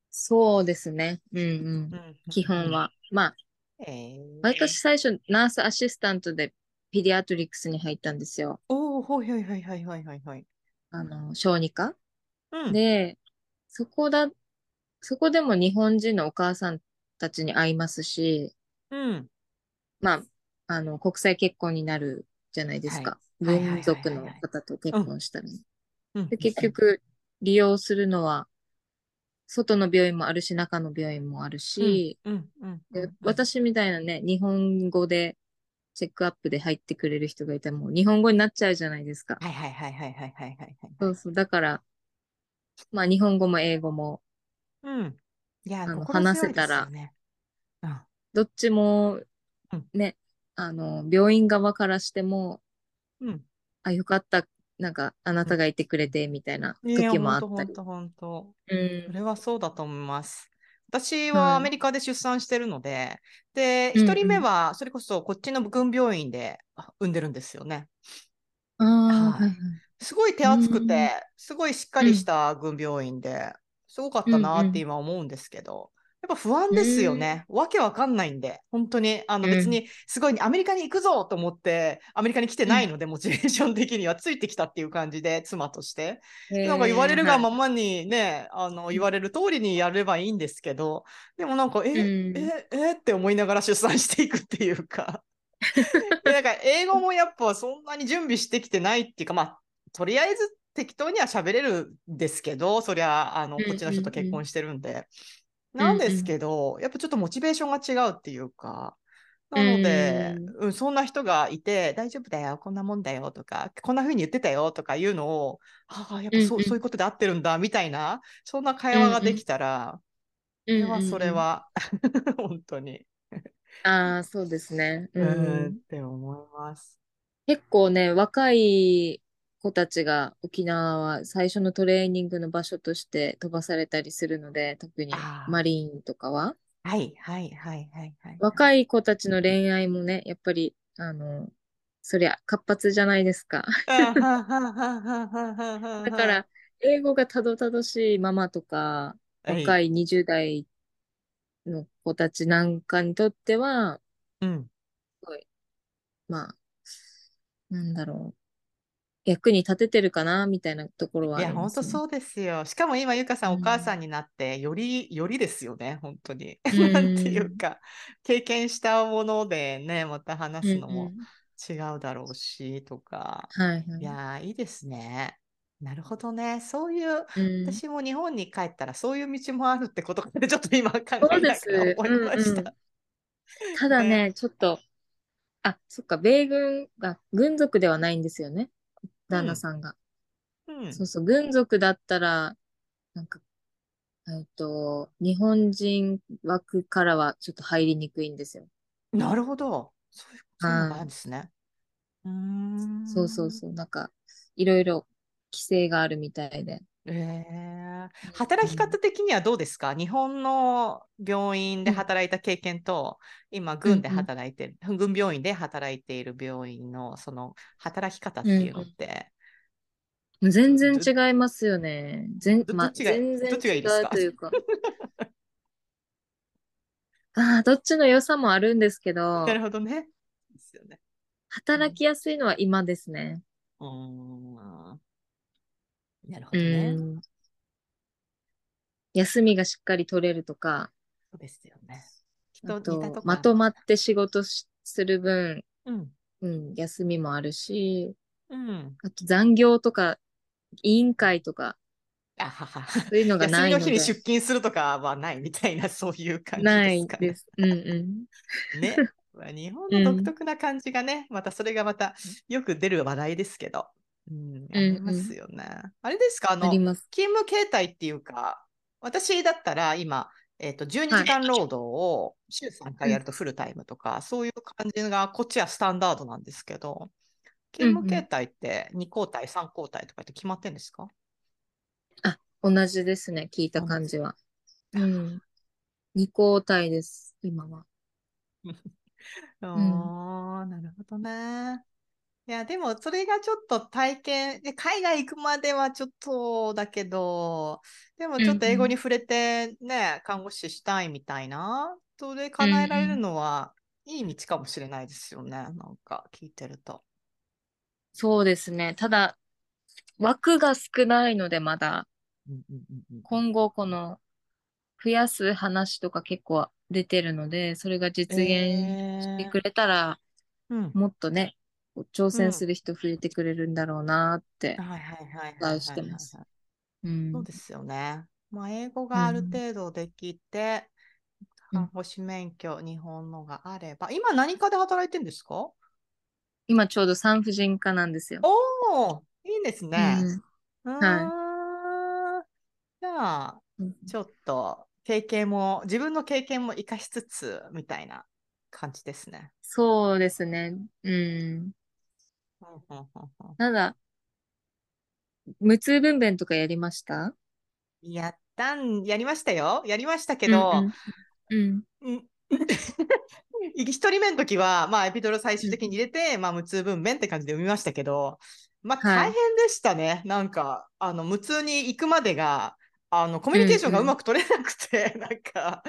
S3: そうですね。うんう。
S1: うんん
S3: 基
S1: うんうん。
S3: 本は。まあ、
S1: え
S3: 私
S1: え。
S3: 最初、ナースアシスタントでペディアトリックスに入ったんですよ。
S1: おお、はいはいはいはいはいはいはい。
S3: あの、小児科
S1: うん。
S3: で、そこだ、そこでも日本人のお母さんたちに会いますし、
S1: うん。
S3: まあ、あの、国際結婚になるじゃないです
S1: はい。
S3: か。軍
S1: はいはいはい
S3: 属の。方と結
S1: うん。
S3: 婚したらね。
S1: うん。
S3: で、
S1: うん。
S3: 結
S1: うん。
S3: 局、利用するのは、外の病院もあるし中の病院もあるし、
S1: うんうんうん、
S3: 私みたいなね日本語でチェックアップで入ってくれる人がいたらもう日本語になっちゃうじゃないですか。
S1: はいはいはいはいはいはい、はい、
S3: そうそうだからまあ日本語も英語も、
S1: うん、いや
S3: あの、
S1: ね、
S3: 話せたら、
S1: うん、
S3: どっちもね、あの病院側からしても、
S1: うん、
S3: あよかったなんか、あな
S1: うん。
S3: たがいてくれて、みたいな時もあったり。
S1: とほんとほんと。
S3: う
S1: そ
S3: ん。
S1: れはそうだと思います。私は
S3: はい。
S1: アメリカで出産してるので、で、
S3: うん
S1: 一人目
S3: うん。
S1: は、それこそこっちの軍病院であ産んでるんですよね。すごい手
S3: う
S1: 厚く
S3: ん。
S1: て、すごいしっか
S3: うん。
S1: りした軍病院で、すごかっ
S3: うん
S1: たなって
S3: うん。
S1: 今思うんですけど、やっぱ不安
S3: う
S1: ですよ
S3: ん。
S1: ね。わけわかんないんで、本当に、あの
S3: うん。
S1: 別にすごいアメリカに行くぞと思って、アメリカに来て
S3: うん。
S1: ないので、モチベーション的にはついてきたっていう感じで、妻として。
S3: へ
S1: なんか言われ
S3: え、はい。
S1: るがままにね、あの
S3: うん。
S1: 言われる通りにやればいいんですけど、でもなんか、
S3: う
S1: え、
S3: ん。
S1: え、えって思いながら 出産していくっていうか。で、なんか英語もやっぱそんなに準備してきてないっていうか、まあ、とりあえず適当には喋れるんですけど、そりゃ、あの、
S3: うん
S1: こっちの人と
S3: うん
S1: 結婚してるんで。
S3: う
S1: なんです
S3: んうん。
S1: けど、やっぱちょっとモチベーションが違うっていうか、
S3: う
S1: なので、
S3: ん。
S1: うん、そんな人がいて、大丈夫だよ、こんなもんだよとか、こんな風に言ってたよとかいうのを、ああ、やっぱそう、
S3: うんうん。
S1: そういうことで合ってるんだ、みたいな、そんな会
S3: うんうん。
S1: 話ができたら、
S3: うん
S1: それはそ
S3: うんうん。
S1: れは、本当に、
S3: ああ、そうですね。う
S1: うーん、っ
S3: ん。
S1: て思います。
S3: 結構ね、若い子たちが沖縄は最初のトレーニングの場所として飛ばされたりするので、特にマ
S1: あ
S3: リーンとかは。
S1: あ、はい、はい、はい、はい、はい。はい
S3: 若い子たちの恋愛もね、やっぱり、あの、そりゃ活発じゃないですか。だ
S1: だ
S3: か、ら、英語がたどたどしいママとか、若
S1: い。
S3: い20代の子たちなんかにとっては、
S1: うん。
S3: すごい、まあ、なんだろう。役に立ててるかな、みたいなところはいあ
S1: や。本当そうですよ。しかも今、ゆかさん、
S3: う
S1: お母さ
S3: ん。
S1: んになって、より、よりですよね、本当に。
S3: う
S1: なんていう
S3: ん。
S1: か、経験したものでね、また
S3: うん
S1: 話すのも
S3: うん。
S1: 違うだろうし、とか。
S3: はいはいい。
S1: やー、いいですね。なるほどね。そういう、
S3: うん。
S1: 私も日本に帰ったら、そういう道もあるってことかで、ちょっと今考えながら。思い
S3: うん
S1: まし
S3: うん。
S1: た。
S3: ただ
S1: ね。
S3: ね、ちょっと、あ、そっか、米軍が、軍属ではないんですよね。
S1: う
S3: 旦那
S1: ん。
S3: さんが。
S1: うん。
S3: そうそう、軍属だったら、なんか、えっと、日本人枠からはちょっと入りにくいんですよ。
S1: なるほど。そういう、そういうのがあるん
S3: はい。
S1: ですね。うー。
S3: そうそうんそう。なんか、いろいろ規制があるみたいで。
S1: えー、
S3: う
S1: 働き方
S3: ん。
S1: 的にはどうですか？日本の病院で
S3: うん。
S1: 働いた経験と、今、
S3: う
S1: 軍で
S3: ん。
S1: 働いてる、軍病院で働いている病院の、その、働き方っ
S3: うん。
S1: ていうのって、
S3: うん。全然
S1: ど、
S3: 違いますよね。全、
S1: ど、ど
S3: ま、
S1: っちが、
S3: 全然
S1: どっちがいい
S3: 違
S1: ですか？
S3: うというか。ああ、どっちの良さもあるんですけ
S1: なる
S3: ど、
S1: ほどね。ですよね。うん。
S3: 働きやすいのは今ですね。
S1: うーん。なるほ
S3: う
S1: どね。
S3: ん。休みがしっかり取れるとか、
S1: そうですよね。
S3: あ
S1: と。
S3: まとまって仕事しする分、
S1: うん。
S3: うん、休みもあるし、
S1: うん。
S3: あと残業とか、委員会とか。そういうのが
S1: 休みの日に
S3: ないので、
S1: 出勤するとかはないみたいな、そういう感じ
S3: な
S1: ですかね。
S3: いです。うんう
S1: ね。まあ日本
S3: ん。
S1: の独
S3: うん。
S1: 特な感じがね、またそれがまたよく出る話題ですけど。うん、
S3: う
S1: ありま
S3: んうん。
S1: すよね。あれですか、あの。勤務形態っていうか、私だったら今、えっと、12
S3: はい。
S1: 時間労働を週3回
S3: うん。
S1: やるとフルタイムとか、そういう感じがこっちはスタンダードなんですけど、
S3: うん
S1: 勤務形
S3: うん。
S1: 態って2交代、3交代とかって決まってんですか？
S3: あ、同じですね。聞いた。感じは。う
S1: あ
S3: ん。二交代です、今は。うん。
S1: あー、なるほどね。いや、でもそれがちょっと体験、で海外行くまではちょっとだけど、でも
S3: うん
S1: ちょっと英語に
S3: うん。
S1: 触れてね、看護師したいみたいな、それ
S3: うん
S1: 叶えられる
S3: うん。
S1: のはいい道かもしれないですよね。なんか聞いてると。
S3: そうですね。ただ、枠が少ないので、まだ、今後この、増やす話とか結構出てるので、それが実現して
S1: え
S3: くれたら、
S1: ー、うん、
S3: もっとね、挑
S1: うん。
S3: 戦する人増えてくれるんだろうなって
S1: はいはいはい
S3: 期待してます。
S1: そうんですよね。まあ、英語
S3: う
S1: がある
S3: ん。
S1: 程度できて、
S3: うん。
S1: 看護師免許、日本のがあれば、今何科で働いてるんですか？
S3: 今ちょうど産婦人科なんですよ。
S1: おー、いいです
S3: う
S1: ね。
S3: ん。
S1: う
S3: はい。
S1: じゃあ、
S3: うん
S1: ちょっと経験も、自分の経験も活かしつつ、みたいな感じですね。
S3: そうですね。うん。
S1: うんうんうんうん
S3: ただ、無痛分娩とかやりました？
S1: やったん、やりましたよ。やりましたけ
S3: うん
S1: ど、
S3: うん。うん。
S1: うん一人目の時は、まあ、エピドル最
S3: うん
S1: 終的に入れて、まあ、無痛分娩って感じで産みましたけど、まあ、
S3: はい。
S1: 大変でしたね。なんか、あの、無痛に行くまでが、あの、コミュニケーションがう
S3: うんうん。
S1: まく取れなくて、なんか、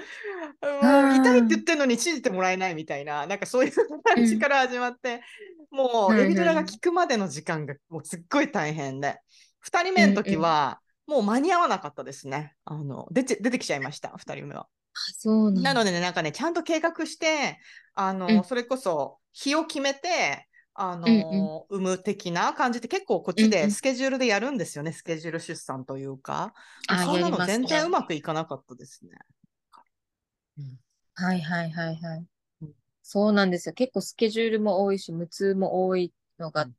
S1: もう、痛いって言っ
S3: あ
S1: てるのに信じてもらえないみたいな、なんかそういう。感じから始まって、もう、エ
S3: はい
S1: ピドラが効
S3: はいはい。
S1: くまでの時間が、もう、すっごい大変で、二人
S3: う
S1: 目の
S3: んうん。
S1: 時は、もう間に合わなかったですね。あの、出て、出てきちゃいました、二人目は。
S3: あ、そうな
S1: のでね、なんかね、ちゃんと計画して、あ
S3: う
S1: の、
S3: ん。
S1: それこそ日を決めて、あ
S3: うんうん。
S1: の、産む的な感じって結構こっち
S3: うんうん。
S1: でスケジュールでやるんですよね。スケジュール出産というか。そんなの全然う
S3: ね。
S1: まくいかなかったですね。うん
S3: はいはいはいはい。
S1: うん
S3: そうなんですよ。結構スケジュールも多いし、無痛も多いのが
S1: うん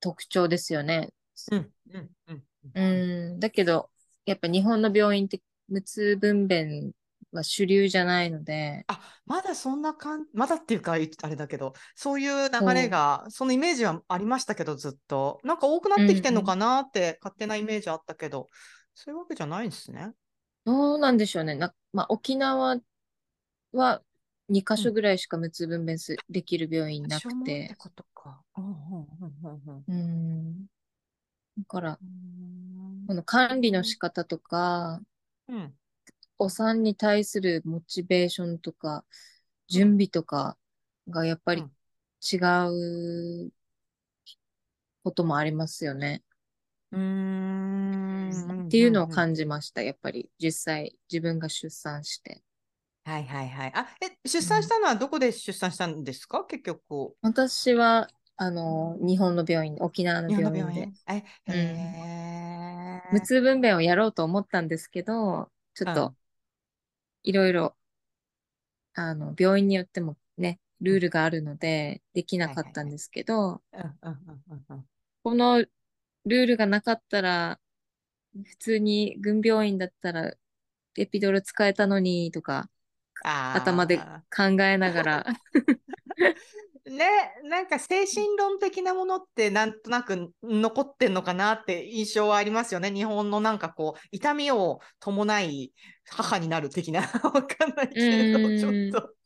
S3: 特徴ですよね。
S1: うんうんうん
S3: う
S1: うん
S3: ん。だけど、やっぱ日本の病院って無痛分娩は主流じゃないので、
S1: あ、まだそんな感じ、まだっていうか、いあれだけど、そういう流れ
S3: そ
S1: が、そのイメージはありましたけど、ずっと。なんか多くな
S3: う。う
S1: ってきてんの
S3: んうん。
S1: かなって勝手なイメージあったけど、そういうわけじゃないんですね。
S3: どうなんでしょうね。な、まあ、沖縄は2箇所ぐらいしか無痛分娩すできる病院なく
S1: て
S3: て。
S1: ことか。うんうんうんうん
S3: うん。だから、
S1: うん
S3: この管理の仕方とか、
S1: うん。
S3: お産に対するモチベーションとか、準備とかがやっぱり
S1: うん
S3: 違うこともありますよね。
S1: うーん
S3: っていうのを
S1: じ
S3: 感じました。やっぱり実際自分が出産して。
S1: はいはいはい。あ、え、出産したのはどこで出産したんですか？結局。
S3: 私は、あの、日本の病院で、沖縄の病院で。
S1: え、
S3: うん
S1: へー
S3: 無痛分娩をやろうと思ったんですけど、ちょっ
S1: うん
S3: と、いろいろ、あの、病院によってもね、ルールがあるので、できなかったんですけど、このルールがなかったら、普通に軍病院だったら、エピドル使えたのに、とか、頭で考えながら、
S1: ね、なんか精神論的なものってなんとなく残ってんのかなって印象はありますよね。日本のなんかこう、痛みを伴い母になる的な、わかんないけど、
S3: うん
S1: ちょっと。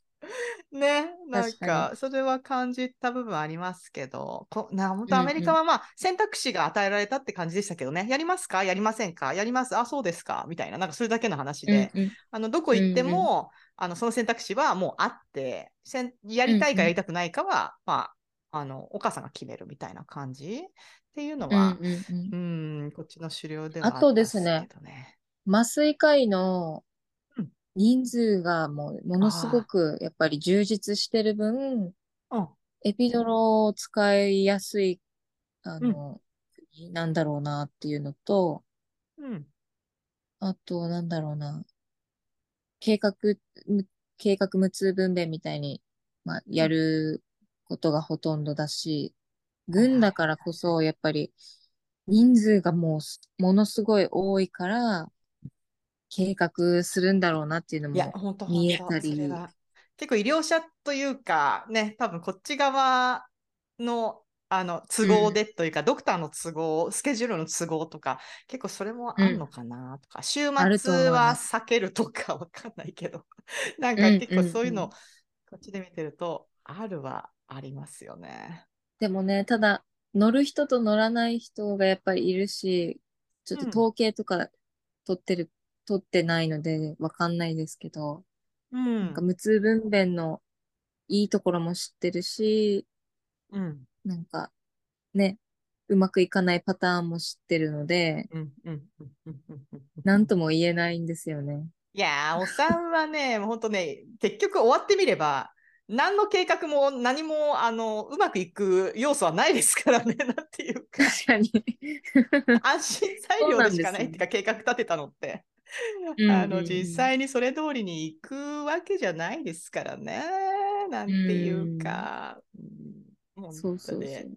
S1: ね、なん
S3: 確か
S1: か、それは感じた部分ありますけど、こな本当
S3: うんうん。
S1: アメリカはまあ、選択肢が与えられたって感じでしたけどね、やりますか？やりませんか？やります？あ、そうですか？みたいな、なんかそれだけの話で、
S3: うんうん。
S1: あの、どこ行っても、あの、その選択肢はもうあって、せんやりたいかやりたくないかは、まあ、あの、お母さんが決めるみたいな感じっていうのは、
S3: うんうんうん。
S1: うん、こっちの狩猟では
S3: あとですね。麻酔科医の
S1: うん
S3: 人数がもうものすごくやっぱり充実してる分、
S1: うん、
S3: エピドロを使いやすい、あの、国なんだろうなっていうのと、
S1: うん、
S3: あと、なんだろうな、計画、む計画無痛分娩みたいに、まあ、やることがほとんどだし、軍だからこそ、やっぱり、人数がもうす、ものすごい多いから、計画するんだろうなっていうのも見えたり。
S1: 結構医療者というか、ね、多分こっち側の、あの都合でというか、ドクターの都合、スケジュールの都合とか、結構それもあんのかなとか、週
S3: あると思い
S1: 末は避けるとかわかんないけど、なんか
S3: うん
S1: 結構そういうの、
S3: うん。うん
S1: こっちで見てると、あるはありますよね。
S3: でもね、ただ、乗る人と乗らない人がやっぱりいるし、ちょっと統計とか取ってる、取ってないのでわかんないですけど、
S1: うん。
S3: なんか無痛分娩のいいところも知ってるし、
S1: うん
S3: なんかね、うまくいかないパターンも知ってるので、
S1: うんうんうんうんうんうん。
S3: なんとも言えないんですよね。
S1: いやー、お産はね、本当ね、結局終わってみれば、何の計画も何もあのうまくいく要素はないですからね、なんていうか、
S3: 確かに。
S1: 安心材料でしかないっていうか、計画立てたのって、あの実際にそれ通りに行くわけじゃないですからね、なんていうか、うん、
S3: うそうそう
S1: 当で。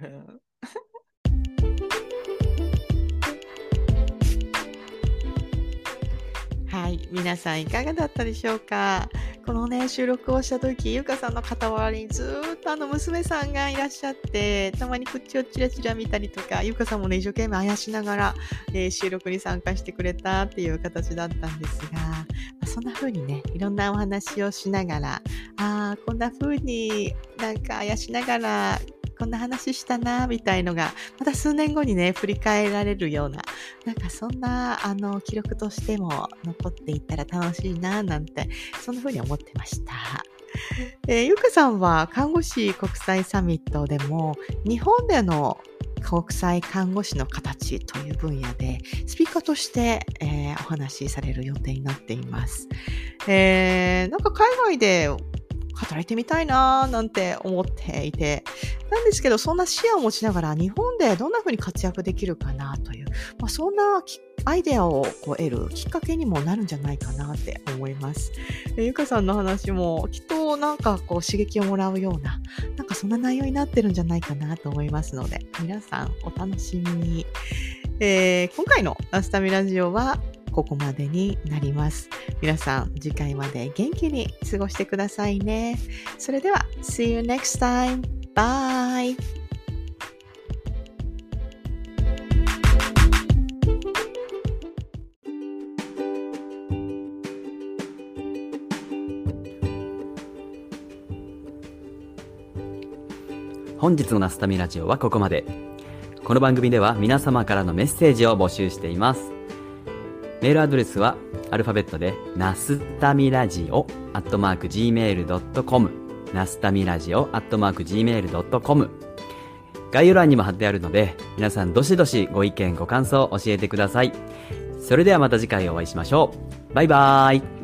S1: うはい、皆さんいかがだったでしょうか？このね、収録をした時、ゆかさんの傍らにずっとあの娘さんがいらっしゃって、たまに口をチラチラ見たりとか、ゆかさんもね、一生懸命あやしながら、えー収録に参加してくれたっていう形だったんですが、まあそんな風にね、いろんなお話をしながら、ああ、こんな風になんかあやしながら、こんな話したな、みたいのが、また数年後にね、振り返られるような、なんかそんな、あの、記録としても残っていったら楽しいな、なんて、そんな風に思ってました。えーゆかさんは看護師国際サミットでも、日本での国際看護師の形という分野で、スピーカーとして、えーお話しされる予定になっています。えーなんか海外で働いてみたいなーなんて思っていて、なんですけど、そんな視野を持ちながら日本でどんな風に活躍できるかなという、まあ、そんなアイデアをこう得るきっかけにもなるんじゃないかなって思います。ゆかさんの話もきっとなんかこう刺激をもらうような、なんかそんな内容になってるんじゃないかなと思いますので、皆さんお楽しみに。えー今回のアスタミラジオはここまでになります。皆さん、次回まで元気に過ごしてくださいね。それでは、See you next time. Bye!
S4: 本日のナスタミラジオはここまで。この番組では皆様からのメッセージを募集しています。メールアドレスはアルファベットで、ナスタミラジオ、アットマーク gmail.com、ナスタミラジオ、アットマーク gmail.com、概要欄にも貼ってあるので、皆さんどしどしご意見ご感想を教えてください。それではまた次回お会いしましょう。バイバーイ。